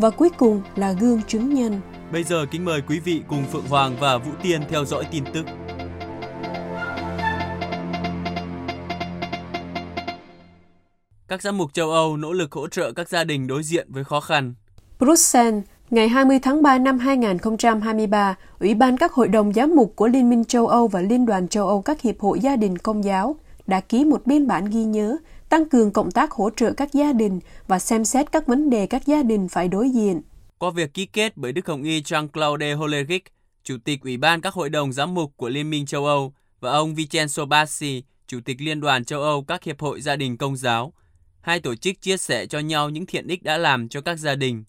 Và cuối cùng là gương chứng nhân. Bây giờ kính mời quý vị cùng Phượng Hoàng và Vũ Tiên theo dõi tin tức. Các giám mục châu Âu nỗ lực hỗ trợ các gia đình đối diện với khó khăn. Bruxelles, ngày 20 tháng 3 năm 2023, Ủy ban các hội đồng giám mục của Liên minh châu Âu và Liên đoàn châu Âu các hiệp hội gia đình công giáo đã ký một biên bản ghi nhớ tăng cường cộng tác hỗ trợ các gia đình và xem xét các vấn đề các gia đình phải đối diện. Qua việc ký kết bởi Đức Hồng Y Jean-Claude Hollerich, Chủ tịch Ủy ban các hội đồng giám mục của Liên minh châu Âu, và ông Vincenzo Bassi, Chủ tịch Liên đoàn châu Âu các hiệp hội gia đình công giáo, hai tổ chức chia sẻ cho nhau những thiện ích đã làm cho các gia đình.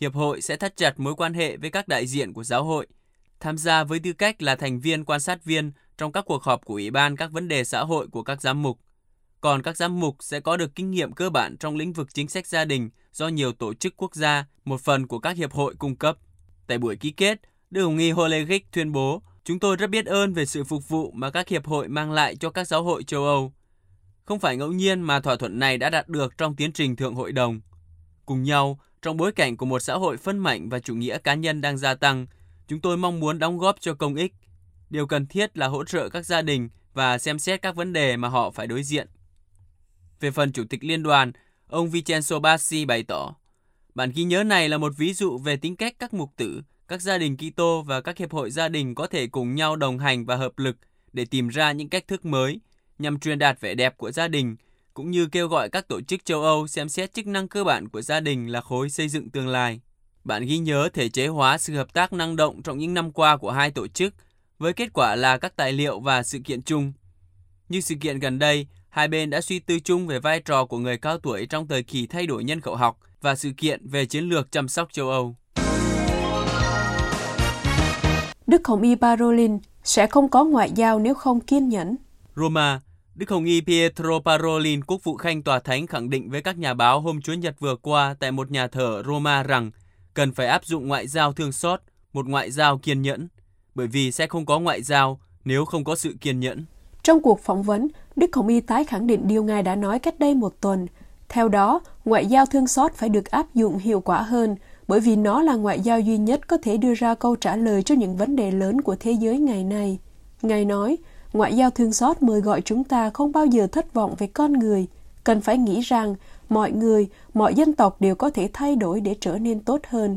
Hiệp hội sẽ thắt chặt mối quan hệ với các đại diện của giáo hội, tham gia với tư cách là thành viên quan sát viên trong các cuộc họp của Ủy ban các vấn đề xã hội của các giám mục. Còn các giám mục sẽ có được kinh nghiệm cơ bản trong lĩnh vực chính sách gia đình do nhiều tổ chức quốc gia, một phần của các hiệp hội cung cấp. Tại buổi ký kết, Đức Hồng Y Holegic tuyên bố, chúng tôi rất biết ơn về sự phục vụ mà các hiệp hội mang lại cho các giáo hội châu Âu. Không phải ngẫu nhiên mà thỏa thuận này đã đạt được trong tiến trình thượng hội đồng. Cùng nhau, trong bối cảnh của một xã hội phân mảnh và chủ nghĩa cá nhân đang gia tăng, chúng tôi mong muốn đóng góp cho công ích. Điều cần thiết là hỗ trợ các gia đình và xem xét các vấn đề mà họ phải đối diện. Về phần Chủ tịch Liên đoàn, ông Vincenzo Bassi bày tỏ, bản ghi nhớ này là một ví dụ về tính cách các mục tử, các gia đình Kitô và các hiệp hội gia đình có thể cùng nhau đồng hành và hợp lực để tìm ra những cách thức mới nhằm truyền đạt vẻ đẹp của gia đình, cũng như kêu gọi các tổ chức châu Âu xem xét chức năng cơ bản của gia đình là khối xây dựng tương lai. Bản ghi nhớ thể chế hóa sự hợp tác năng động trong những năm qua của hai tổ chức, với kết quả là các tài liệu và sự kiện chung. Như sự kiện gần đây, hai bên đã suy tư chung về vai trò của người cao tuổi trong thời kỳ thay đổi nhân khẩu học và sự kiện về chiến lược chăm sóc châu Âu. Đức Hồng Y Parolin sẽ không có ngoại giao nếu không kiên nhẫn. Roma, Đức Hồng Y Pietro Parolin, quốc vụ khanh tòa thánh khẳng định với các nhà báo hôm Chúa Nhật vừa qua tại một nhà thờ Roma rằng cần phải áp dụng ngoại giao thương xót, một ngoại giao kiên nhẫn, bởi vì sẽ không có ngoại giao nếu không có sự kiên nhẫn. Trong cuộc phỏng vấn, Đức Hồng Y tái khẳng định điều Ngài đã nói cách đây một tuần. Theo đó, ngoại giao thương xót phải được áp dụng hiệu quả hơn, bởi vì nó là ngoại giao duy nhất có thể đưa ra câu trả lời cho những vấn đề lớn của thế giới ngày nay. Ngài nói, ngoại giao thương xót mời gọi chúng ta không bao giờ thất vọng về con người, cần phải nghĩ rằng mọi người, mọi dân tộc đều có thể thay đổi để trở nên tốt hơn.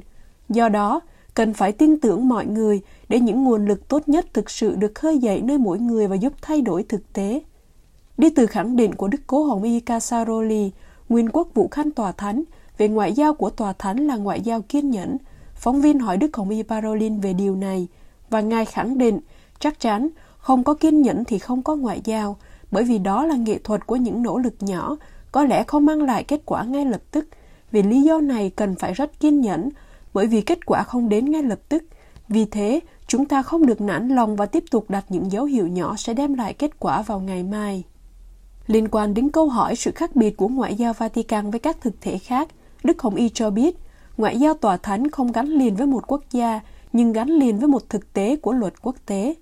Do đó, cần phải tin tưởng mọi người để những nguồn lực tốt nhất thực sự được khơi dậy nơi mỗi người và giúp thay đổi thực tế. Đi từ khẳng định của Đức Cố Hồng Y Casaroli, nguyên quốc vụ khanh tòa thánh, về ngoại giao của tòa thánh là ngoại giao kiên nhẫn. Phóng viên hỏi Đức Hồng Y Parolin về điều này, và Ngài khẳng định, chắc chắn, không có kiên nhẫn thì không có ngoại giao, bởi vì đó là nghệ thuật của những nỗ lực nhỏ, có lẽ không mang lại kết quả ngay lập tức. Vì lý do này cần phải rất kiên nhẫn, bởi vì kết quả không đến ngay lập tức. Vì thế, chúng ta không được nản lòng và tiếp tục đặt những dấu hiệu nhỏ sẽ đem lại kết quả vào ngày mai. Liên quan đến câu hỏi sự khác biệt của ngoại giao Vatican với các thực thể khác, Đức Hồng Y cho biết, ngoại giao tòa thánh không gắn liền với một quốc gia, nhưng gắn liền với một thực tế của luật quốc tế.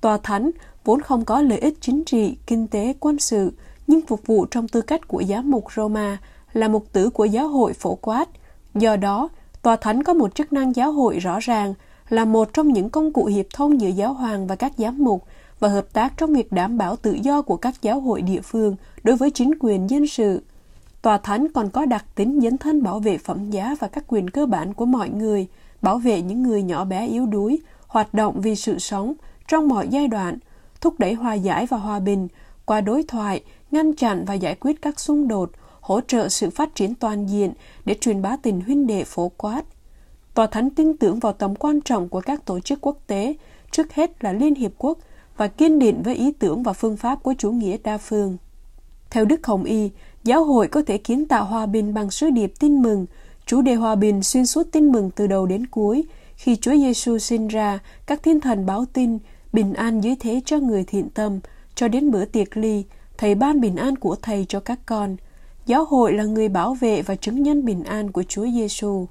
Tòa thánh vốn không có lợi ích chính trị, kinh tế, quân sự, nhưng phục vụ trong tư cách của giám mục Roma là mục tử của giáo hội phổ quát. Do đó, tòa thánh có một chức năng giáo hội rõ ràng, là một trong những công cụ hiệp thông giữa giáo hoàng và các giám mục và hợp tác trong việc đảm bảo tự do của các giáo hội địa phương đối với chính quyền dân sự. Tòa thánh còn có đặc tính dấn thân bảo vệ phẩm giá và các quyền cơ bản của mọi người, bảo vệ những người nhỏ bé yếu đuối, hoạt động vì sự sống trong mọi giai đoạn, thúc đẩy hòa giải và hòa bình qua đối thoại, ngăn chặn và giải quyết các xung đột, hỗ trợ sự phát triển toàn diện để truyền bá tình huynh đệ phổ quát. Tòa Thánh tin tưởng vào tầm quan trọng của các tổ chức quốc tế, trước hết là Liên Hiệp Quốc, và kiên định với ý tưởng và phương pháp của chủ nghĩa đa phương. Theo Đức Hồng Y, giáo hội có thể kiến tạo hòa bình bằng sứ điệp tin mừng, Chủ đề hòa bình xuyên suốt tin mừng từ đầu đến cuối. Khi Chúa Giêsu sinh ra, các thiên thần báo tin bình an dưới thế cho người thiện tâm, cho đến bữa tiệc ly, Thầy ban bình an của Thầy cho các con. Giáo hội là người bảo vệ và chứng nhân bình an của Chúa Giêsu.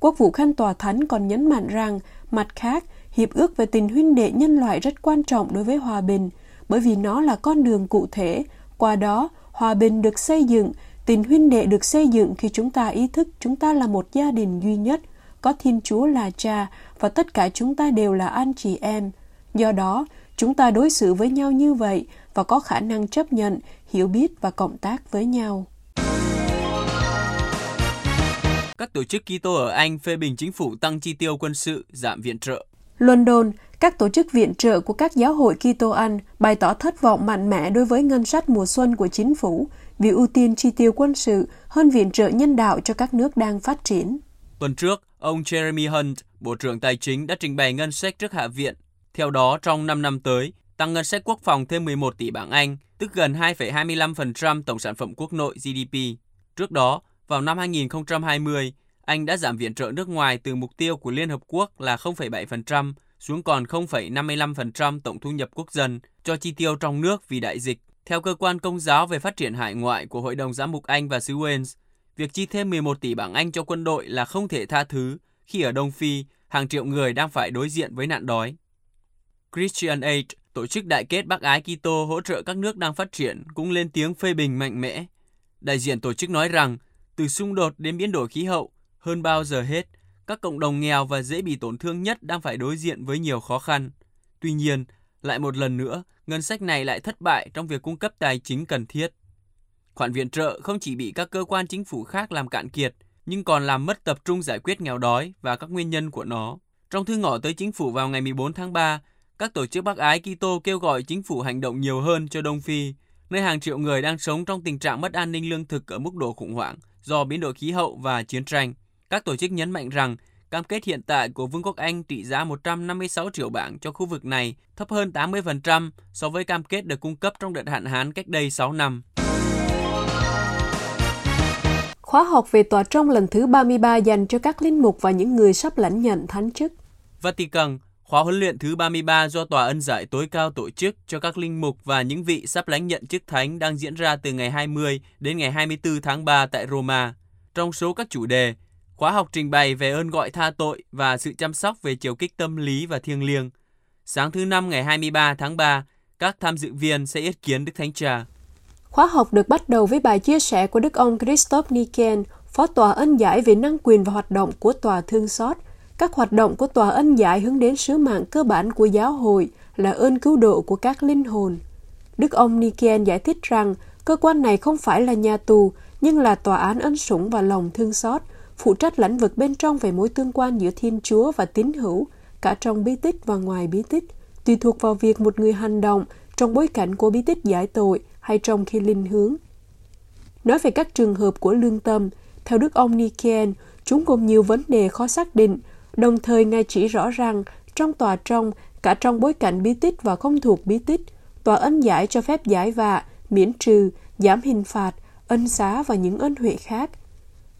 Quốc vụ khanh tòa thánh còn nhấn mạnh rằng, mặt khác, hiệp ước về tình huynh đệ nhân loại rất quan trọng đối với hòa bình, bởi vì nó là con đường cụ thể. Qua đó, hòa bình được xây dựng, tình huynh đệ được xây dựng khi chúng ta ý thức chúng ta là một gia đình duy nhất, có Thiên Chúa là cha và tất cả chúng ta đều là anh chị em. Do đó, chúng ta đối xử với nhau như vậy và có khả năng chấp nhận, hiểu biết và cộng tác với nhau. Các tổ chức Kitô ở Anh phê bình chính phủ tăng chi tiêu quân sự, giảm viện trợ. London, các tổ chức viện trợ của các giáo hội Kitô Anh bày tỏ thất vọng mạnh mẽ đối với ngân sách mùa xuân của chính phủ vì ưu tiên chi tiêu quân sự hơn viện trợ nhân đạo cho các nước đang phát triển. Tuần trước, ông Jeremy Hunt, Bộ trưởng Tài chính đã trình bày ngân sách trước Hạ viện. Theo đó, trong 5 năm tới, tăng ngân sách quốc phòng thêm 11 tỷ bảng Anh, tức gần 2,25% tổng sản phẩm quốc nội GDP. Trước đó, vào năm 2020, anh đã giảm viện trợ nước ngoài từ mục tiêu của Liên Hợp Quốc là 0,7% xuống còn 0,55% tổng thu nhập quốc dân cho chi tiêu trong nước vì đại dịch. Theo cơ quan công giáo về phát triển hải ngoại của Hội đồng Giám mục Anh và xứ Wales, việc chi thêm 11 tỷ bảng Anh cho quân đội là không thể tha thứ khi ở Đông Phi, hàng triệu người đang phải đối diện với nạn đói. Christian Aid, tổ chức đại kết Bắc Ái Kitô hỗ trợ các nước đang phát triển, cũng lên tiếng phê bình mạnh mẽ. Đại diện tổ chức nói rằng, từ xung đột đến biến đổi khí hậu, hơn bao giờ hết, các cộng đồng nghèo và dễ bị tổn thương nhất đang phải đối diện với nhiều khó khăn. Tuy nhiên, lại một lần nữa, ngân sách này lại thất bại trong việc cung cấp tài chính cần thiết. Khoản viện trợ không chỉ bị các cơ quan chính phủ khác làm cạn kiệt, nhưng còn làm mất tập trung giải quyết nghèo đói và các nguyên nhân của nó. Trong thư ngỏ tới chính phủ vào ngày 14 tháng 3, các tổ chức Bắc Ái Kitô kêu gọi chính phủ hành động nhiều hơn cho Đông Phi, nơi hàng triệu người đang sống trong tình trạng mất an ninh lương thực ở mức độ khủng hoảng do biến đổi khí hậu và chiến tranh. Các tổ chức nhấn mạnh rằng cam kết hiện tại của Vương quốc Anh trị giá 156 triệu bảng cho khu vực này thấp hơn 80% so với cam kết được cung cấp trong đợt hạn hán cách đây 6 năm. Khóa học về tòa trong lần thứ 33 dành cho các linh mục và những người sắp lãnh nhận thánh chức. Vatican, khóa huấn luyện thứ 33 do Tòa ân giải tối cao tổ chức cho các linh mục và những vị sắp lãnh nhận chức thánh đang diễn ra từ ngày 20 đến ngày 24 tháng 3 tại Roma. Trong số các chủ đề, khóa học trình bày về ơn gọi tha tội và sự chăm sóc về chiều kích tâm lý và thiêng liêng. Sáng thứ Năm ngày 23 tháng 3, các tham dự viên sẽ yết kiến Đức Thánh Cha. Khóa học được bắt đầu với bài chia sẻ của Đức ông Christoph Niken, Phó Tòa ân giải về năng quyền và hoạt động của Tòa Thương Xót. Các hoạt động của Tòa ân giải hướng đến sứ mạng cơ bản của giáo hội là ơn cứu độ của các linh hồn. Đức ông Niken giải thích rằng cơ quan này không phải là nhà tù, nhưng là tòa án ân sủng và lòng thương xót, phụ trách lãnh vực bên trong về mối tương quan giữa Thiên Chúa và tín hữu, cả trong bí tích và ngoài bí tích, tùy thuộc vào việc một người hành động trong bối cảnh của bí tích giải tội hay trong khi linh hướng. Nói về các trường hợp của lương tâm, theo Đức ông Niken, chúng gồm nhiều vấn đề khó xác định, đồng thời Ngài chỉ rõ rằng trong tòa trong, cả trong bối cảnh bí tích và không thuộc bí tích, tòa ân giải cho phép giải vạ, miễn trừ, giảm hình phạt, ân xá và những ân huệ khác.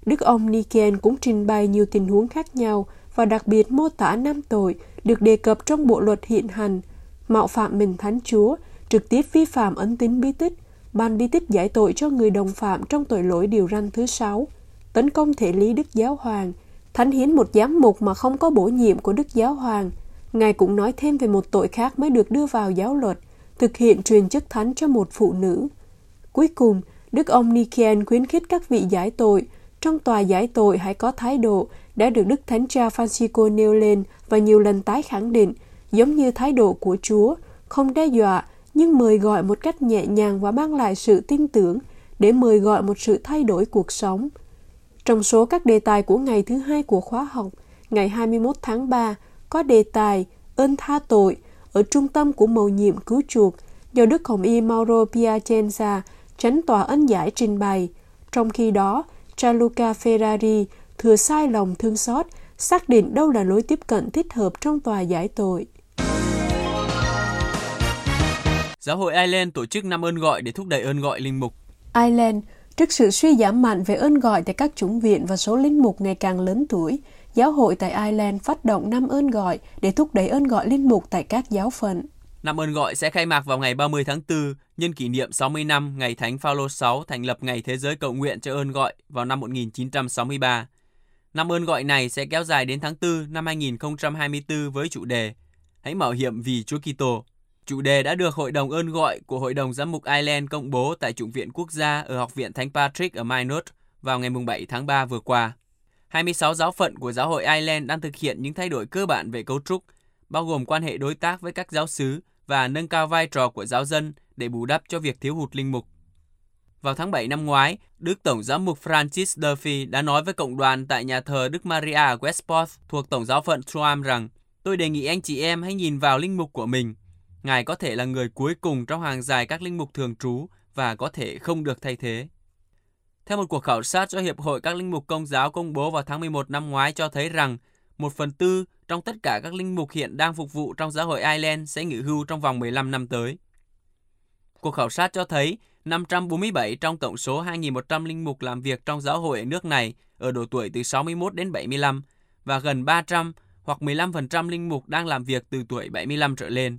Đức ông Niken cũng trình bày nhiều tình huống khác nhau và đặc biệt mô tả năm tội được đề cập trong bộ luật hiện hành, mạo phạm mình thánh chúa, trực tiếp vi phạm ấn tín bí tích, ban bí tích giải tội cho người đồng phạm trong tội lỗi điều răn thứ sáu, tấn công thể lý Đức Giáo Hoàng, thánh hiến một giám mục mà không có bổ nhiệm của Đức Giáo Hoàng. Ngài cũng nói thêm về một tội khác mới được đưa vào giáo luật, thực hiện truyền chức thánh cho một phụ nữ. Cuối cùng, Đức ông Niken khuyến khích các vị giải tội, trong tòa giải tội hãy có thái độ đã được Đức Thánh Cha Francisco nêu lên và nhiều lần tái khẳng định, giống như thái độ của Chúa, không đe dọa, nhưng mời gọi một cách nhẹ nhàng và mang lại sự tin tưởng để mời gọi một sự thay đổi cuộc sống. Trong số các đề tài của ngày thứ hai của khóa học, ngày 21 tháng 3, có đề tài ơn tha tội ở trung tâm của mầu nhiệm cứu chuộc do Đức Hồng Y Mauro Piacenza, tránh tòa ân giải trình bày. Trong khi đó, Gianluca Ferrari thừa sai lòng thương xót, xác định đâu là lối tiếp cận thích hợp trong tòa giải tội. Giáo hội Ireland tổ chức năm ơn gọi để thúc đẩy ơn gọi linh mục. Ireland, Trước sự suy giảm mạnh về ơn gọi tại các chủng viện và số linh mục ngày càng lớn tuổi, giáo hội tại Ireland phát động năm ơn gọi để thúc đẩy ơn gọi linh mục tại các giáo phận. Năm ơn gọi sẽ khai mạc vào ngày 30 tháng 4, nhân kỷ niệm 60 năm ngày Thánh Phaolô 6 thành lập Ngày Thế giới cầu nguyện cho ơn gọi vào năm 1963. Năm ơn gọi này sẽ kéo dài đến tháng 4 năm 2024 với chủ đề Hãy mạo hiểm vì Chúa Kitô. Chủ đề đã được Hội đồng ơn gọi của Hội đồng Giám mục Ireland công bố tại Trung viện Quốc gia ở Học viện Thánh Patrick ở Minot vào ngày 7 tháng 3 vừa qua. 26 giáo phận của giáo hội Ireland đang thực hiện những thay đổi cơ bản về cấu trúc, bao gồm quan hệ đối tác với các giáo sứ và nâng cao vai trò của giáo dân để bù đắp cho việc thiếu hụt linh mục. Vào tháng 7 năm ngoái, Đức Tổng giám mục Francis Duffy đã nói với cộng đoàn tại nhà thờ Đức Maria ở Westport thuộc Tổng giáo phận Troam rằng Tôi đề nghị anh chị em hãy nhìn vào linh mục của mình. Ngài có thể là người cuối cùng trong hàng dài các linh mục thường trú và có thể không được thay thế. Theo một cuộc khảo sát do Hiệp hội các linh mục công giáo công bố vào tháng 11 năm ngoái cho thấy rằng một phần tư trong tất cả các linh mục hiện đang phục vụ trong xã hội Ireland sẽ nghỉ hưu trong vòng 15 năm tới. Cuộc khảo sát cho thấy 547 trong tổng số 2.100 linh mục làm việc trong giáo hội ở nước này ở độ tuổi từ 61 đến 75 và gần 300 hoặc 15% linh mục đang làm việc từ tuổi 75 trở lên.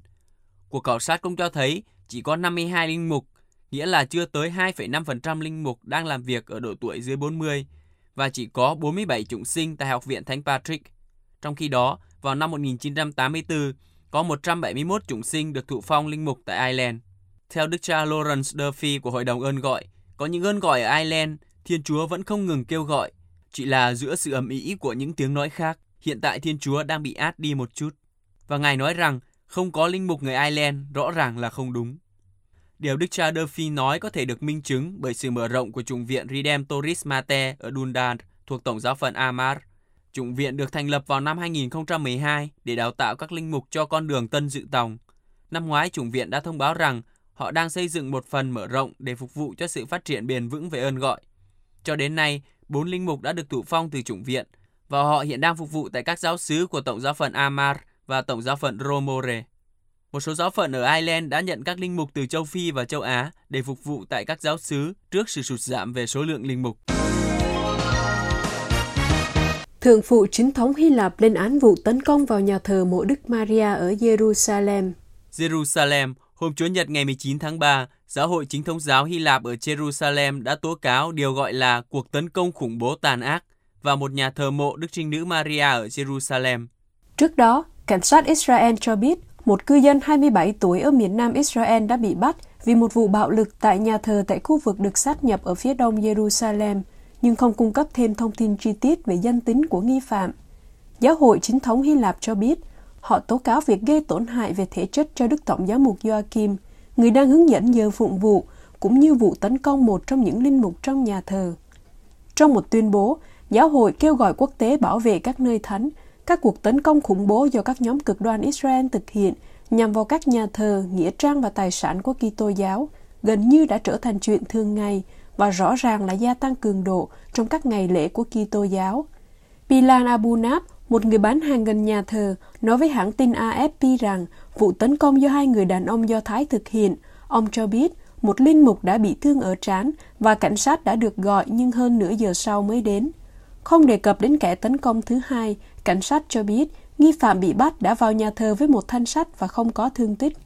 Cuộc khảo sát cũng cho thấy chỉ có 52 linh mục, nghĩa là chưa tới 2,5% linh mục đang làm việc ở độ tuổi dưới 40 và chỉ có 47 chủng sinh tại Học viện Thánh Patrick. Trong khi đó, vào năm 1984, có 171 chủng sinh được thụ phong linh mục tại Ireland. Theo Đức cha Lawrence Duffy của Hội đồng ơn gọi, có những ơn gọi ở Ireland, Thiên Chúa vẫn không ngừng kêu gọi, chỉ là giữa sự ầm ĩ của những tiếng nói khác. Hiện tại Thiên Chúa đang bị át đi một chút. Và Ngài nói rằng không có linh mục người Ireland rõ ràng là không đúng. Điều Đức cha Duffy nói có thể được minh chứng bởi sự mở rộng của chủng viện Redemptoris Mater ở Dundalk thuộc Tổng giáo phận Amar. Chủng viện được thành lập vào năm 2012 để đào tạo các linh mục cho con đường tân dự tòng. Năm ngoái, chủng viện đã thông báo rằng họ đang xây dựng một phần mở rộng để phục vụ cho sự phát triển bền vững về ơn gọi. Cho đến nay, bốn linh mục đã được thụ phong từ chủng viện và họ hiện đang phục vụ tại các giáo sứ của Tổng giáo phận Amar và Tổng giáo phận Romore. Một số giáo phận ở Ireland đã nhận các linh mục từ châu Phi và châu Á để phục vụ tại các giáo xứ trước sự sụt giảm về số lượng linh mục. Thượng phụ chính thống Hy Lạp lên án vụ tấn công vào nhà thờ mộ Đức Maria ở Jerusalem. Jerusalem, hôm Chủ nhật ngày 19 tháng 3, Giáo hội chính thống giáo Hy Lạp ở Jerusalem đã tố cáo điều gọi là cuộc tấn công khủng bố tàn ác vào một nhà thờ mộ Đức Trinh Nữ Maria ở Jerusalem. Trước đó, cảnh sát Israel cho biết một cư dân 27 tuổi ở miền nam Israel đã bị bắt vì một vụ bạo lực tại nhà thờ tại khu vực được sát nhập ở phía đông Jerusalem, nhưng không cung cấp thêm thông tin chi tiết về danh tính của nghi phạm. Giáo hội chính thống Hy Lạp cho biết, họ tố cáo việc gây tổn hại về thể chất cho Đức Tổng giáo mục Joachim, người đang hướng dẫn giờ phụng vụ, cũng như vụ tấn công một trong những linh mục trong nhà thờ. Trong một tuyên bố, giáo hội kêu gọi quốc tế bảo vệ các nơi thánh, các cuộc tấn công khủng bố do các nhóm cực đoan Israel thực hiện nhằm vào các nhà thờ, nghĩa trang và tài sản của Kitô giáo gần như đã trở thành chuyện thường ngày và rõ ràng là gia tăng cường độ trong các ngày lễ của Kitô giáo. Pilan Abu Nab, một người bán hàng gần nhà thờ, nói với hãng tin AFP rằng vụ tấn công do hai người đàn ông Do Thái thực hiện, ông cho biết một linh mục đã bị thương ở trán và cảnh sát đã được gọi nhưng hơn nửa giờ sau mới đến. Không đề cập đến kẻ tấn công thứ hai, cảnh sát cho biết nghi phạm bị bắt đã vào nhà thờ với một thanh sắt và không có thương tích.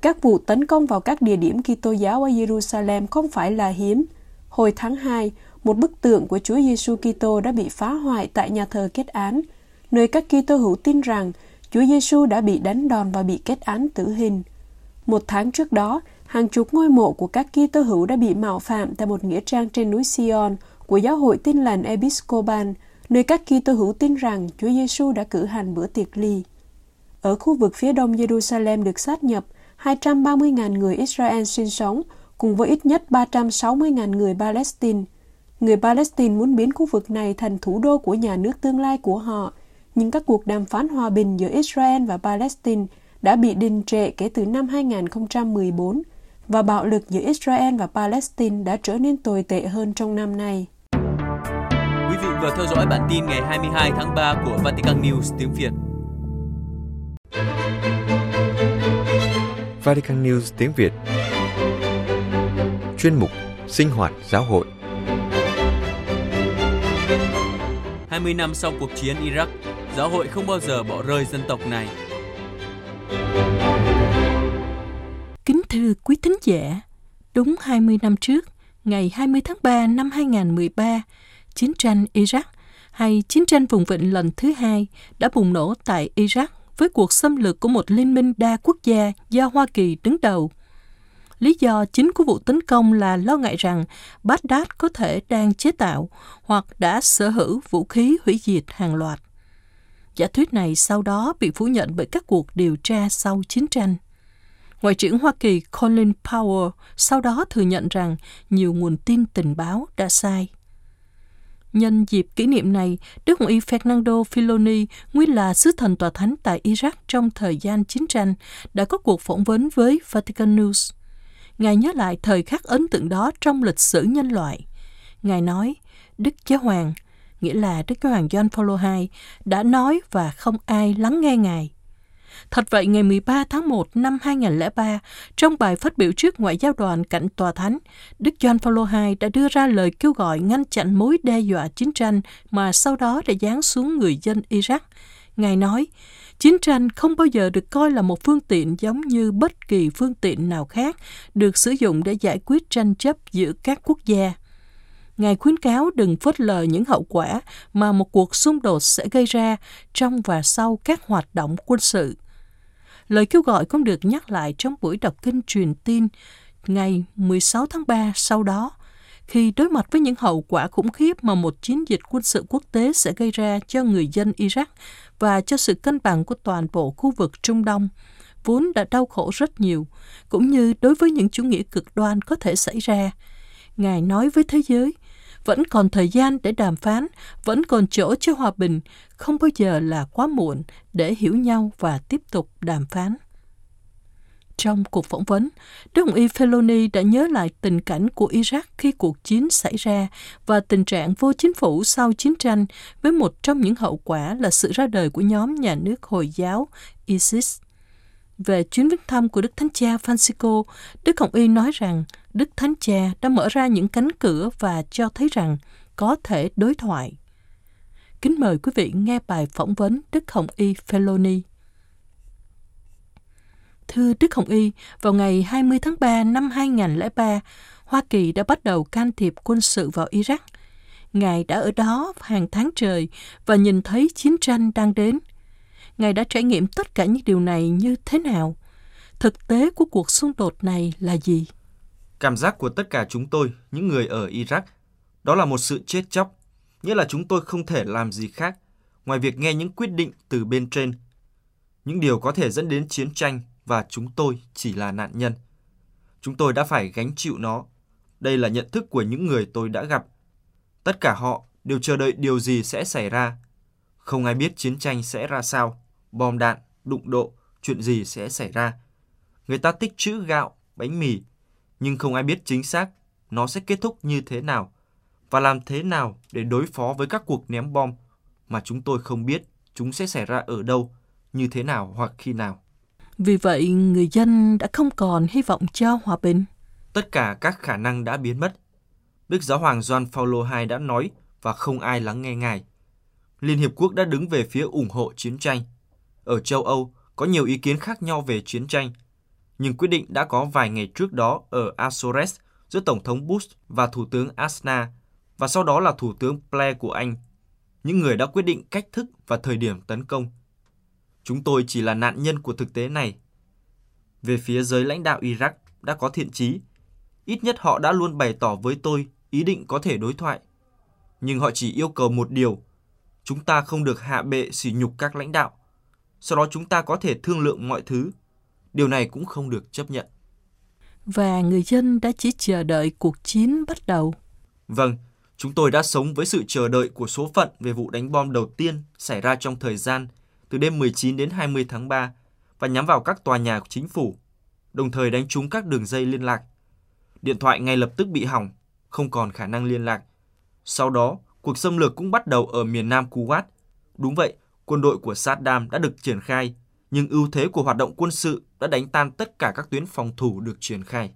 Các vụ tấn công vào các địa điểm Kitô giáo ở Jerusalem không phải là hiếm. Hồi tháng 2, một bức tượng của Chúa Giêsu Kitô đã bị phá hoại tại nhà thờ kết án, nơi các Kitô hữu tin rằng Chúa Giêsu đã bị đánh đòn và bị kết án tử hình. Một tháng trước đó, hàng chục ngôi mộ của các Kitô hữu đã bị mạo phạm tại một nghĩa trang trên núi Sion của giáo hội Tin lành Episcopan, nơi các Kitô hữu tin rằng Chúa Giêsu đã cử hành bữa tiệc ly. Ở khu vực phía đông Jerusalem được sát nhập, 230.000 người Israel sinh sống, cùng với ít nhất 360.000 người Palestine. Người Palestine muốn biến khu vực này thành thủ đô của nhà nước tương lai của họ, nhưng các cuộc đàm phán hòa bình giữa Israel và Palestine đã bị đình trệ kể từ năm 2014 và bạo lực giữa Israel và Palestine đã trở nên tồi tệ hơn trong năm nay. Quý vị vừa theo dõi bản tin ngày 22 tháng 3 của Vatican News tiếng Việt. Vatican News tiếng Việt chuyên mục Sinh hoạt giáo hội. 20 năm sau cuộc chiến Iraq, giáo hội không bao giờ bỏ rơi dân tộc này. Kính thưa quý thính giả, đúng 20 năm trước, ngày 20 tháng 3 năm 2013, chiến tranh Iraq hay chiến tranh vùng vịnh lần thứ hai đã bùng nổ tại Iraq với cuộc xâm lược của một liên minh đa quốc gia do Hoa Kỳ đứng đầu Lý do chính của vụ tấn công là lo ngại rằng Baghdad có thể đang chế tạo hoặc đã sở hữu vũ khí hủy diệt hàng loạt. Giả thuyết này sau đó bị phủ nhận bởi các cuộc điều tra sau chiến tranh. Ngoại trưởng Hoa Kỳ Colin Powell sau đó thừa nhận rằng nhiều nguồn tin tình báo đã sai. Nhân dịp kỷ niệm này, Đức Hồng y Fernando Filoni, nguyên là sứ thần tòa thánh tại Iraq trong thời gian chiến tranh, đã có cuộc phỏng vấn với Vatican News. Ngài nhớ lại thời khắc ấn tượng đó trong lịch sử nhân loại. Ngài nói, Đức Giáo Hoàng, nghĩa là Đức Giáo Hoàng John Paul II, đã nói và không ai lắng nghe Ngài. Thật vậy, ngày 13 tháng 1 năm 2003, trong bài phát biểu trước ngoại giao đoàn cạnh tòa thánh, Đức John Paul II đã đưa ra lời kêu gọi ngăn chặn mối đe dọa chiến tranh mà sau đó đã giáng xuống người dân Iraq. Ngài nói, chiến tranh không bao giờ được coi là một phương tiện giống như bất kỳ phương tiện nào khác được sử dụng để giải quyết tranh chấp giữa các quốc gia. Ngài khuyến cáo đừng phớt lờ những hậu quả mà một cuộc xung đột sẽ gây ra trong và sau các hoạt động quân sự. Lời kêu gọi cũng được nhắc lại trong buổi đọc kinh truyền tin ngày 16 tháng 3 sau đó, khi đối mặt với những hậu quả khủng khiếp mà một chiến dịch quân sự quốc tế sẽ gây ra cho người dân Iraq và cho sự cân bằng của toàn bộ khu vực Trung Đông, vốn đã đau khổ rất nhiều, cũng như đối với những chủ nghĩa cực đoan có thể xảy ra. Ngài nói với thế giới, vẫn còn thời gian để đàm phán, vẫn còn chỗ cho hòa bình, không bao giờ là quá muộn để hiểu nhau và tiếp tục đàm phán. Trong cuộc phỏng vấn, Đức Hồng Y Feloni đã nhớ lại tình cảnh của Iraq khi cuộc chiến xảy ra và tình trạng vô chính phủ sau chiến tranh với một trong những hậu quả là sự ra đời của nhóm nhà nước Hồi giáo ISIS. Về chuyến viếng thăm của Đức Thánh Cha Francisco, Đức Hồng Y nói rằng Đức Thánh Cha đã mở ra những cánh cửa và cho thấy rằng có thể đối thoại. Kính mời quý vị nghe bài phỏng vấn Đức Hồng Y Feloni. Thưa Đức Hồng Y, vào ngày 20 tháng 3 năm 2003, Hoa Kỳ đã bắt đầu can thiệp quân sự vào Iraq. Ngài đã ở đó hàng tháng trời và nhìn thấy chiến tranh đang đến. Ngài đã trải nghiệm tất cả những điều này như thế nào? Thực tế của cuộc xung đột này là gì? Cảm giác của tất cả chúng tôi, những người ở Iraq, đó là một sự chết chóc, nghĩa là chúng tôi không thể làm gì khác ngoài việc nghe những quyết định từ bên trên. Những điều có thể dẫn đến chiến tranh và chúng tôi chỉ là nạn nhân. Chúng tôi đã phải gánh chịu nó. Đây là nhận thức của những người tôi đã gặp. Tất cả họ đều chờ đợi điều gì sẽ xảy ra. Không ai biết chiến tranh sẽ ra sao, bom đạn, đụng độ, chuyện gì sẽ xảy ra. Người ta tích trữ gạo, bánh mì, nhưng không ai biết chính xác nó sẽ kết thúc như thế nào và làm thế nào để đối phó với các cuộc ném bom mà chúng tôi không biết chúng sẽ xảy ra ở đâu, như thế nào hoặc khi nào. Vì vậy, người dân đã không còn hy vọng cho hòa bình. Tất cả các khả năng đã biến mất. Đức Giáo hoàng Gioan Paulo II đã nói và không ai lắng nghe ngài. Liên Hiệp Quốc đã đứng về phía ủng hộ chiến tranh. Ở châu Âu, có nhiều ý kiến khác nhau về chiến tranh – nhưng quyết định đã có vài ngày trước đó ở Azores giữa Tổng thống Bush và Thủ tướng Asna và sau đó là Thủ tướng Blair của Anh, những người đã quyết định cách thức và thời điểm tấn công. Chúng tôi chỉ là nạn nhân của thực tế này. Về phía giới lãnh đạo Iraq đã có thiện trí, ít nhất họ đã luôn bày tỏ với tôi ý định có thể đối thoại. Nhưng họ chỉ yêu cầu một điều, chúng ta không được hạ bệ sỉ nhục các lãnh đạo. Sau đó chúng ta có thể thương lượng mọi thứ Điều này cũng không được chấp nhận. Và người dân đã chỉ chờ đợi cuộc chiến bắt đầu. Vâng, chúng tôi đã sống với sự chờ đợi của số phận về vụ đánh bom đầu tiên xảy ra trong thời gian từ đêm 19 đến 20 tháng 3 và nhắm vào các tòa nhà của chính phủ, đồng thời đánh trúng các đường dây liên lạc. Điện thoại ngay lập tức bị hỏng, không còn khả năng liên lạc. Sau đó, cuộc xâm lược cũng bắt đầu ở miền nam Kuwait. Đúng vậy, quân đội của Saddam đã được triển khai nhưng ưu thế của hoạt động quân sự đã đánh tan tất cả các tuyến phòng thủ được triển khai.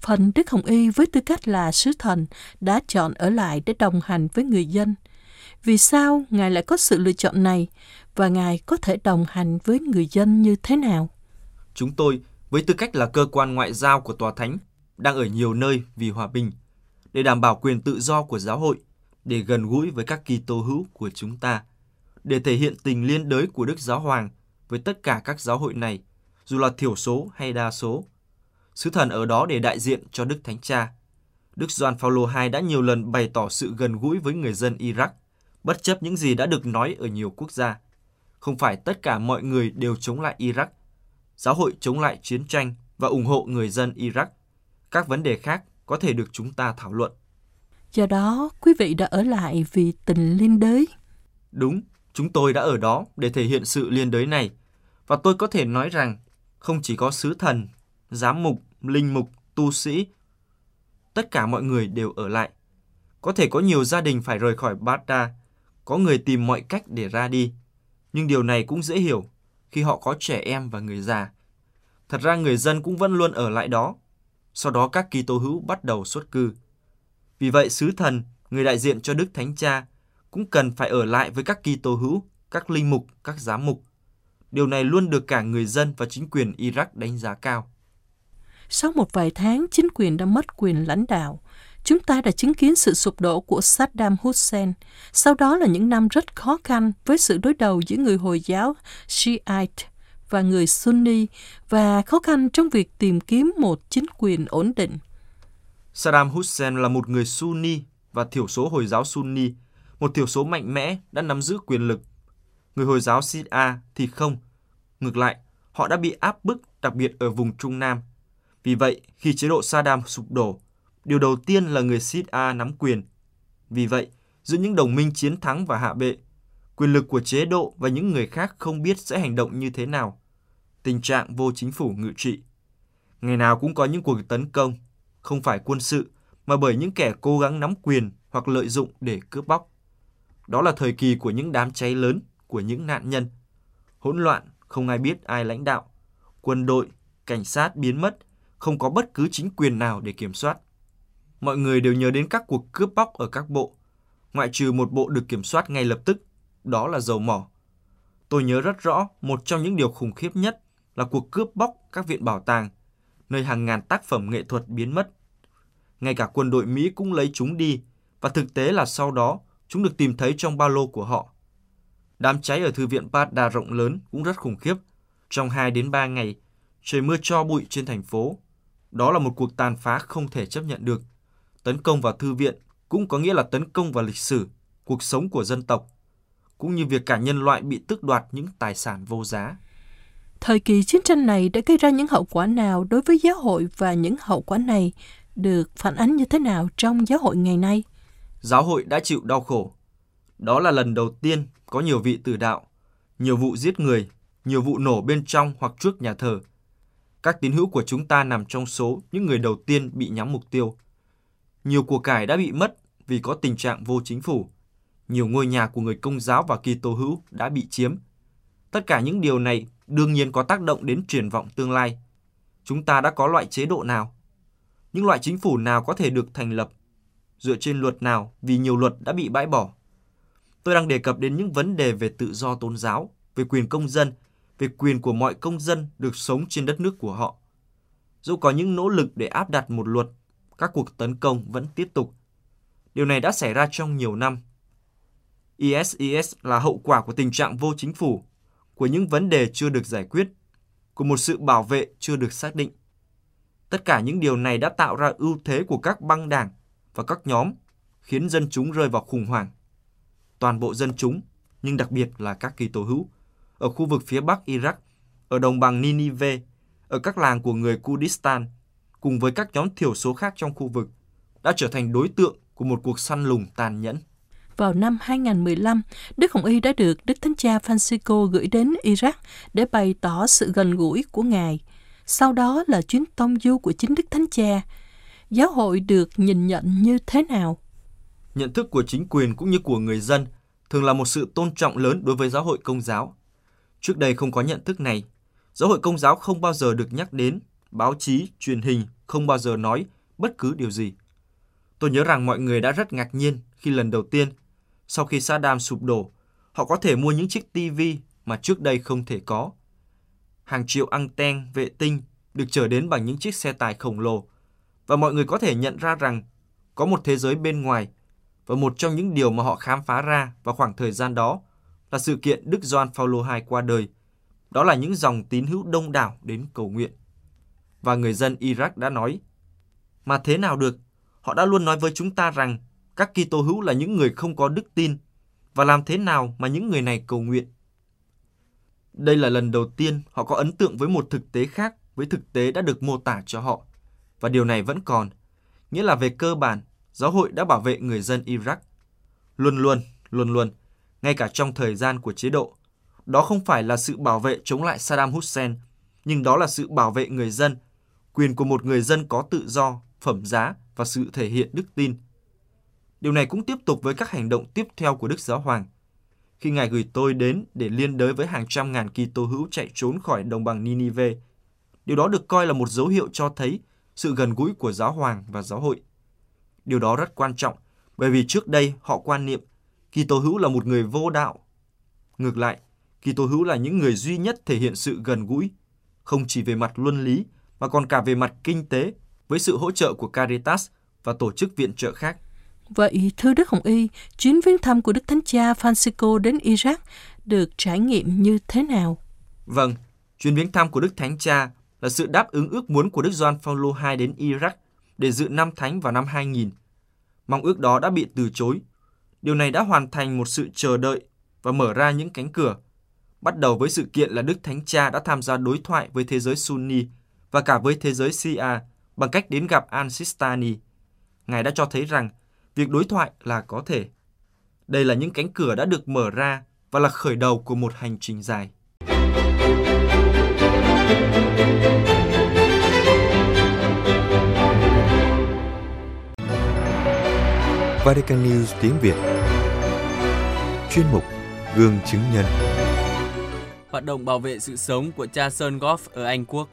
Phần Đức Hồng Y với tư cách là sứ thần đã chọn ở lại để đồng hành với người dân. Vì sao Ngài lại có sự lựa chọn này và Ngài có thể đồng hành với người dân như thế nào? Chúng tôi, với tư cách là cơ quan ngoại giao của Tòa Thánh, đang ở nhiều nơi vì hòa bình, để đảm bảo quyền tự do của giáo hội, để gần gũi với các Kitô hữu của chúng ta, để thể hiện tình liên đới của Đức Giáo Hoàng với tất cả các giáo hội này, dù là thiểu số hay đa số. Sứ thần ở đó để đại diện cho Đức Thánh Cha. Đức Gioan Phaolô II đã nhiều lần bày tỏ sự gần gũi với người dân Iraq, bất chấp những gì đã được nói ở nhiều quốc gia. Không phải tất cả mọi người đều chống lại Iraq. Giáo hội chống lại chiến tranh và ủng hộ người dân Iraq. Các vấn đề khác có thể được chúng ta thảo luận. Do đó, quý vị đã ở lại vì tình liên đới. Đúng, chúng tôi đã ở đó để thể hiện sự liên đới này. Và tôi có thể nói rằng, không chỉ có sứ thần, giám mục, linh mục, tu sĩ, tất cả mọi người đều ở lại. Có thể có nhiều gia đình phải rời khỏi Baghdad, có người tìm mọi cách để ra đi. Nhưng điều này cũng dễ hiểu khi họ có trẻ em và người già. Thật ra người dân cũng vẫn luôn ở lại đó. Sau đó các Kitô hữu bắt đầu xuất cư. Vì vậy sứ thần, người đại diện cho Đức Thánh Cha, cũng cần phải ở lại với các Kitô hữu, các linh mục, các giám mục. Điều này luôn được cả người dân và chính quyền Iraq đánh giá cao. Sau một vài tháng, chính quyền đã mất quyền lãnh đạo. Chúng ta đã chứng kiến sự sụp đổ của Saddam Hussein. Sau đó là những năm rất khó khăn với sự đối đầu giữa người Hồi giáo Shiite và người Sunni và khó khăn trong việc tìm kiếm một chính quyền ổn định. Saddam Hussein là một người Sunni và thiểu số Hồi giáo Sunni, một thiểu số mạnh mẽ đã nắm giữ quyền lực. Người Hồi giáo Shia thì không. Ngược lại, họ đã bị áp bức đặc biệt ở vùng Trung Nam. Vì vậy, khi chế độ Saddam sụp đổ, điều đầu tiên là người Shia nắm quyền. Vì vậy, giữa những đồng minh chiến thắng và hạ bệ, quyền lực của chế độ và những người khác không biết sẽ hành động như thế nào. Tình trạng vô chính phủ ngự trị. Ngày nào cũng có những cuộc tấn công, không phải quân sự, mà bởi những kẻ cố gắng nắm quyền hoặc lợi dụng để cướp bóc. Đó là thời kỳ của những đám cháy lớn, của những nạn nhân. Hỗn loạn, không ai biết ai lãnh đạo. Quân đội, cảnh sát biến mất, không có bất cứ chính quyền nào để kiểm soát. Mọi người đều nhớ đến các cuộc cướp bóc ở các bộ, ngoại trừ một bộ được kiểm soát ngay lập tức, đó là dầu mỏ. Tôi nhớ rất rõ một trong những điều khủng khiếp nhất là cuộc cướp bóc các viện bảo tàng, nơi hàng ngàn tác phẩm nghệ thuật biến mất. Ngay cả quân đội Mỹ cũng lấy chúng đi, và thực tế là sau đó chúng được tìm thấy trong ba lô của họ. Đám cháy ở thư viện Baghdad rộng lớn cũng rất khủng khiếp. Trong 2 đến 3 ngày, trời mưa cho bụi trên thành phố. Đó là một cuộc tàn phá không thể chấp nhận được. Tấn công vào thư viện cũng có nghĩa là tấn công vào lịch sử, cuộc sống của dân tộc, cũng như việc cả nhân loại bị tước đoạt những tài sản vô giá. Thời kỳ chiến tranh này đã gây ra những hậu quả nào đối với giáo hội và những hậu quả này được phản ánh như thế nào trong giáo hội ngày nay? Giáo hội đã chịu đau khổ. Đó là lần đầu tiên có nhiều vị tử đạo, nhiều vụ giết người, nhiều vụ nổ bên trong hoặc trước nhà thờ. Các tín hữu của chúng ta nằm trong số những người đầu tiên bị nhắm mục tiêu. Nhiều của cải đã bị mất vì có tình trạng vô chính phủ. Nhiều ngôi nhà của người công giáo và Kitô hữu đã bị chiếm. Tất cả những điều này đương nhiên có tác động đến triển vọng tương lai. Chúng ta đã có loại chế độ nào? Những loại chính phủ nào có thể được thành lập? Dựa trên luật nào vì nhiều luật đã bị bãi bỏ? Tôi đang đề cập đến những vấn đề về tự do tôn giáo, về quyền công dân, về quyền của mọi công dân được sống trên đất nước của họ. Dù có những nỗ lực để áp đặt một luật, các cuộc tấn công vẫn tiếp tục. Điều này đã xảy ra trong nhiều năm. ISIS là hậu quả của tình trạng vô chính phủ, của những vấn đề chưa được giải quyết, của một sự bảo vệ chưa được xác định. Tất cả những điều này đã tạo ra ưu thế của các băng đảng và các nhóm, khiến dân chúng rơi vào khủng hoảng. Toàn bộ dân chúng, nhưng đặc biệt là các kỳ tổ hữu, ở khu vực phía bắc Iraq, ở đồng bằng Ninive, ở các làng của người Kurdistan, cùng với các nhóm thiểu số khác trong khu vực, đã trở thành đối tượng của một cuộc săn lùng tàn nhẫn. Vào năm 2015, Đức Hồng Y đã được Đức Thánh Cha Francisco gửi đến Iraq để bày tỏ sự gần gũi của Ngài. Sau đó là chuyến tông du của chính Đức Thánh Cha. Giáo hội được nhìn nhận như thế nào? Nhận thức của chính quyền cũng như của người dân thường là một sự tôn trọng lớn đối với giáo hội công giáo. Trước đây không có nhận thức này, giáo hội công giáo không bao giờ được nhắc đến, báo chí, truyền hình không bao giờ nói bất cứ điều gì. Tôi nhớ rằng mọi người đã rất ngạc nhiên khi lần đầu tiên Sau khi Saddam sụp đổ, họ có thể mua những chiếc TV mà trước đây không thể có. Hàng triệu anten vệ tinh được chở đến bằng những chiếc xe tải khổng lồ và mọi người có thể nhận ra rằng có một thế giới bên ngoài và một trong những điều mà họ khám phá ra vào khoảng thời gian đó là sự kiện Đức Gioan Paulo II qua đời. Đó là những dòng tín hữu đông đảo đến cầu nguyện. Và người dân Iraq đã nói, mà thế nào được, họ đã luôn nói với chúng ta rằng các Kitô hữu là những người không có đức tin và làm thế nào mà những người này cầu nguyện. Đây là lần đầu tiên họ có ấn tượng với một thực tế khác với thực tế đã được mô tả cho họ. Và điều này vẫn còn, nghĩa là về cơ bản, giáo hội đã bảo vệ người dân Iraq. Luôn luôn, luôn luôn, ngay cả trong thời gian của chế độ. Đó không phải là sự bảo vệ chống lại Saddam Hussein, nhưng đó là sự bảo vệ người dân, quyền của một người dân có tự do, phẩm giá và sự thể hiện đức tin. Điều này cũng tiếp tục với các hành động tiếp theo của Đức Giáo Hoàng. Khi Ngài gửi tôi đến để liên đới với hàng trăm ngàn Kitô hữu chạy trốn khỏi đồng bằng Ninive, điều đó được coi là một dấu hiệu cho thấy sự gần gũi của Giáo Hoàng và Giáo hội. Điều đó rất quan trọng, bởi vì trước đây họ quan niệm Kitô hữu là một người vô đạo. Ngược lại, Kitô hữu là những người duy nhất thể hiện sự gần gũi, không chỉ về mặt luân lý mà còn cả về mặt kinh tế với sự hỗ trợ của Caritas và tổ chức viện trợ khác. Vậy, thưa Đức Hồng Y, chuyến viếng thăm của Đức Thánh Cha Francisco đến Iraq được trải nghiệm như thế nào? Vâng, chuyến viếng thăm của Đức Thánh Cha là sự đáp ứng ước muốn của Đức Gioan Phaolô II đến Iraq để dự năm thánh vào năm 2000. Mong ước đó đã bị từ chối. Điều này đã hoàn thành một sự chờ đợi và mở ra những cánh cửa. Bắt đầu với sự kiện là Đức Thánh Cha đã tham gia đối thoại với thế giới Sunni và cả với thế giới Shia bằng cách đến gặp Al-Sistani. Ngài đã cho thấy rằng việc đối thoại là có thể. Đây là những cánh cửa đã được mở ra và là khởi đầu của một hành trình dài. Vatican News tiếng Việt Chuyên mục Gương chứng nhân Hoạt động bảo vệ sự sống của cha Sơn Goff ở Anh Quốc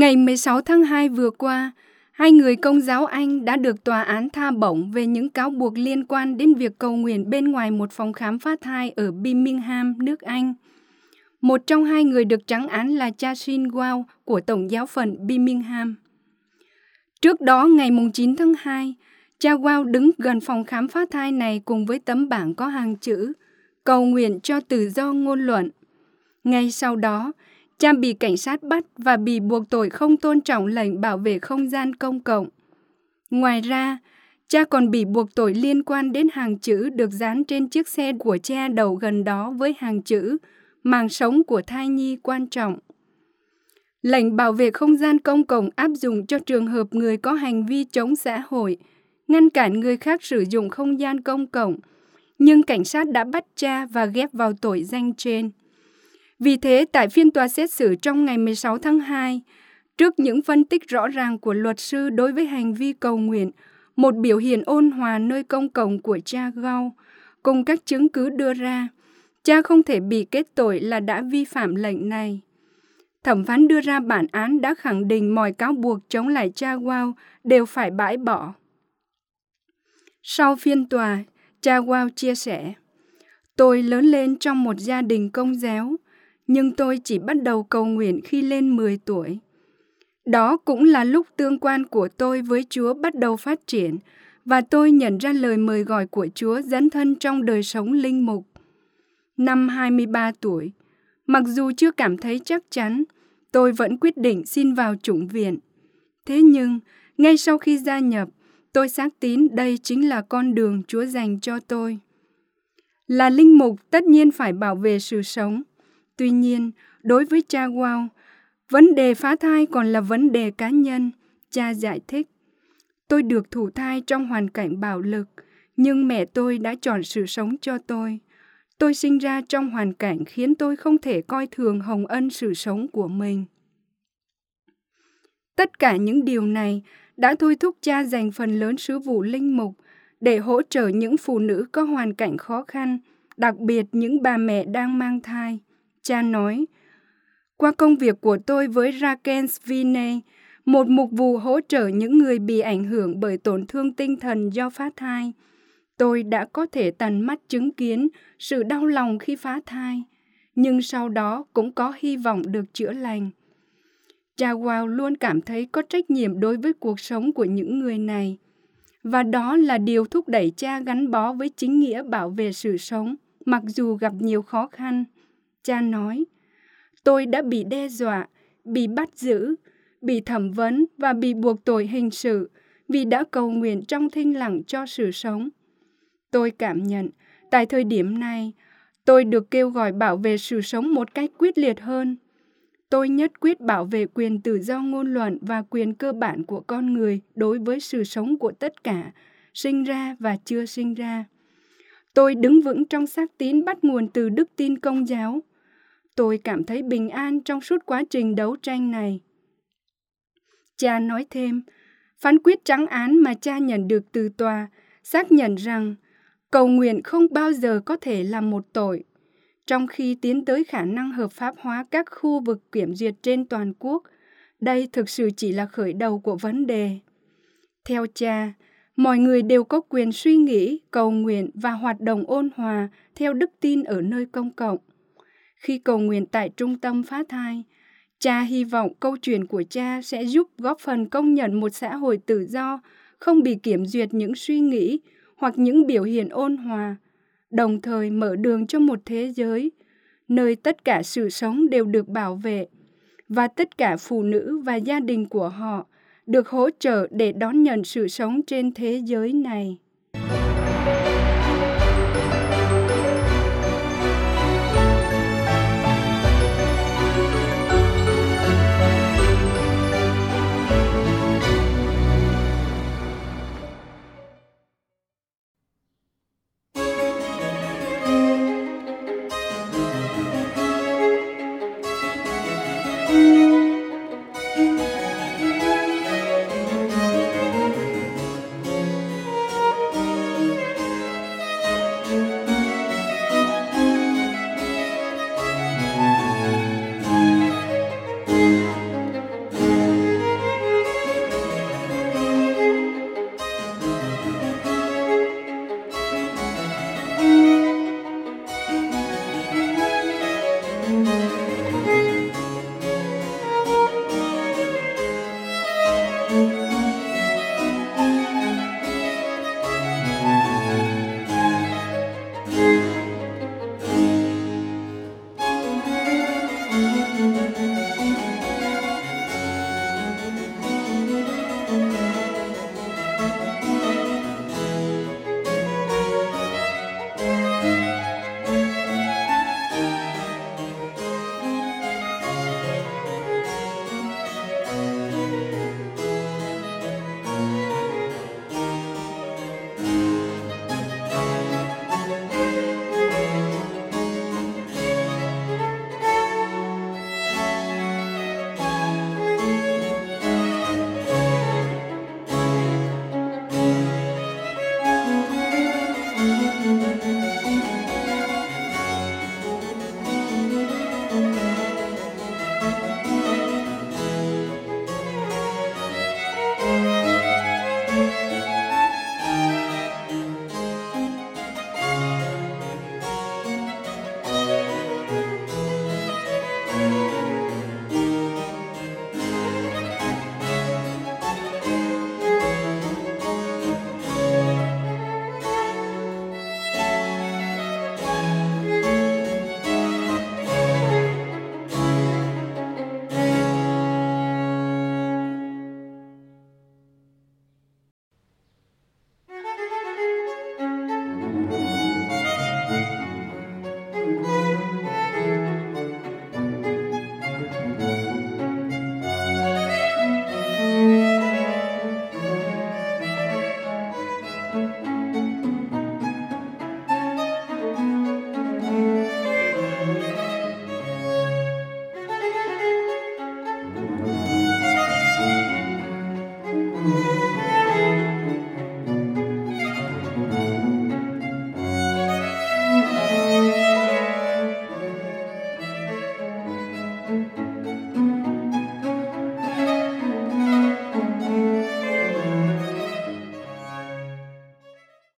Ngày 16 tháng 2 vừa qua, hai người công giáo Anh đã được tòa án tha bổng về những cáo buộc liên quan đến việc cầu nguyện bên ngoài một phòng khám phá thai ở Birmingham, nước Anh. Một trong hai người được trắng án là cha Shin Wow của Tổng giáo phận Birmingham. Trước đó, ngày 9 tháng 2, cha Wow đứng gần phòng khám phá thai này cùng với tấm bảng có hàng chữ cầu nguyện cho tự do ngôn luận. Ngay sau đó, Trang bị cảnh sát bắt và bị buộc tội không tôn trọng lệnh bảo vệ không gian công cộng. Ngoài ra, cha còn bị buộc tội liên quan đến hàng chữ được dán trên chiếc xe của cha đầu gần đó với hàng chữ màng sống của thai nhi quan trọng. Lệnh bảo vệ không gian công cộng áp dụng cho trường hợp người có hành vi chống xã hội, ngăn cản người khác sử dụng không gian công cộng, nhưng cảnh sát đã bắt cha và ghép vào tội danh trên. Vì thế, tại phiên tòa xét xử trong ngày 16 tháng 2, trước những phân tích rõ ràng của luật sư đối với hành vi cầu nguyện, một biểu hiện ôn hòa nơi công cộng của cha Gao, cùng các chứng cứ đưa ra, cha không thể bị kết tội là đã vi phạm lệnh này. Thẩm phán đưa ra bản án đã khẳng định mọi cáo buộc chống lại cha Wow đều phải bãi bỏ. Sau phiên tòa, cha Wow chia sẻ, Tôi lớn lên trong một gia đình công giáo, nhưng tôi chỉ bắt đầu cầu nguyện khi lên 10 tuổi. Đó cũng là lúc tương quan của tôi với Chúa bắt đầu phát triển và tôi nhận ra lời mời gọi của Chúa dẫn thân trong đời sống linh mục. Năm 23 tuổi, mặc dù chưa cảm thấy chắc chắn, tôi vẫn quyết định xin vào chủng viện. Thế nhưng, ngay sau khi gia nhập, tôi xác tín đây chính là con đường Chúa dành cho tôi. Là linh mục tất nhiên phải bảo vệ sự sống, Tuy nhiên, đối với cha Wow, vấn đề phá thai còn là vấn đề cá nhân, cha giải thích. Tôi được thụ thai trong hoàn cảnh bạo lực, nhưng mẹ tôi đã chọn sự sống cho tôi. Tôi sinh ra trong hoàn cảnh khiến tôi không thể coi thường hồng ân sự sống của mình. Tất cả những điều này đã thôi thúc cha dành phần lớn sứ vụ linh mục để hỗ trợ những phụ nữ có hoàn cảnh khó khăn, đặc biệt những bà mẹ đang mang thai. Cha nói, qua công việc của tôi với Raquel Svine, một mục vụ hỗ trợ những người bị ảnh hưởng bởi tổn thương tinh thần do phá thai. Tôi đã có thể tận mắt chứng kiến sự đau lòng khi phá thai, nhưng sau đó cũng có hy vọng được chữa lành. Cha Wow luôn cảm thấy có trách nhiệm đối với cuộc sống của những người này. Và đó là điều thúc đẩy cha gắn bó với chính nghĩa bảo vệ sự sống, mặc dù gặp nhiều khó khăn. Cha nói, tôi đã bị đe dọa, bị bắt giữ, bị thẩm vấn và bị buộc tội hình sự vì đã cầu nguyện trong thinh lặng cho sự sống. Tôi cảm nhận, tại thời điểm này, tôi được kêu gọi bảo vệ sự sống một cách quyết liệt hơn. Tôi nhất quyết bảo vệ quyền tự do ngôn luận và quyền cơ bản của con người đối với sự sống của tất cả, sinh ra và chưa sinh ra. Tôi đứng vững trong xác tín bắt nguồn từ đức tin công giáo. Tôi cảm thấy bình an trong suốt quá trình đấu tranh này. Cha nói thêm, phán quyết trắng án mà cha nhận được từ tòa xác nhận rằng cầu nguyện không bao giờ có thể là một tội, trong khi tiến tới khả năng hợp pháp hóa các khu vực kiểm duyệt trên toàn quốc. Đây thực sự chỉ là khởi đầu của vấn đề. Theo cha, mọi người đều có quyền suy nghĩ, cầu nguyện và hoạt động ôn hòa theo đức tin ở nơi công cộng. Khi cầu nguyện tại trung tâm phá thai, cha hy vọng câu chuyện của cha sẽ giúp góp phần công nhận một xã hội tự do, không bị kiểm duyệt những suy nghĩ hoặc những biểu hiện ôn hòa, đồng thời mở đường cho một thế giới nơi tất cả sự sống đều được bảo vệ và tất cả phụ nữ và gia đình của họ được hỗ trợ để đón nhận sự sống trên thế giới này.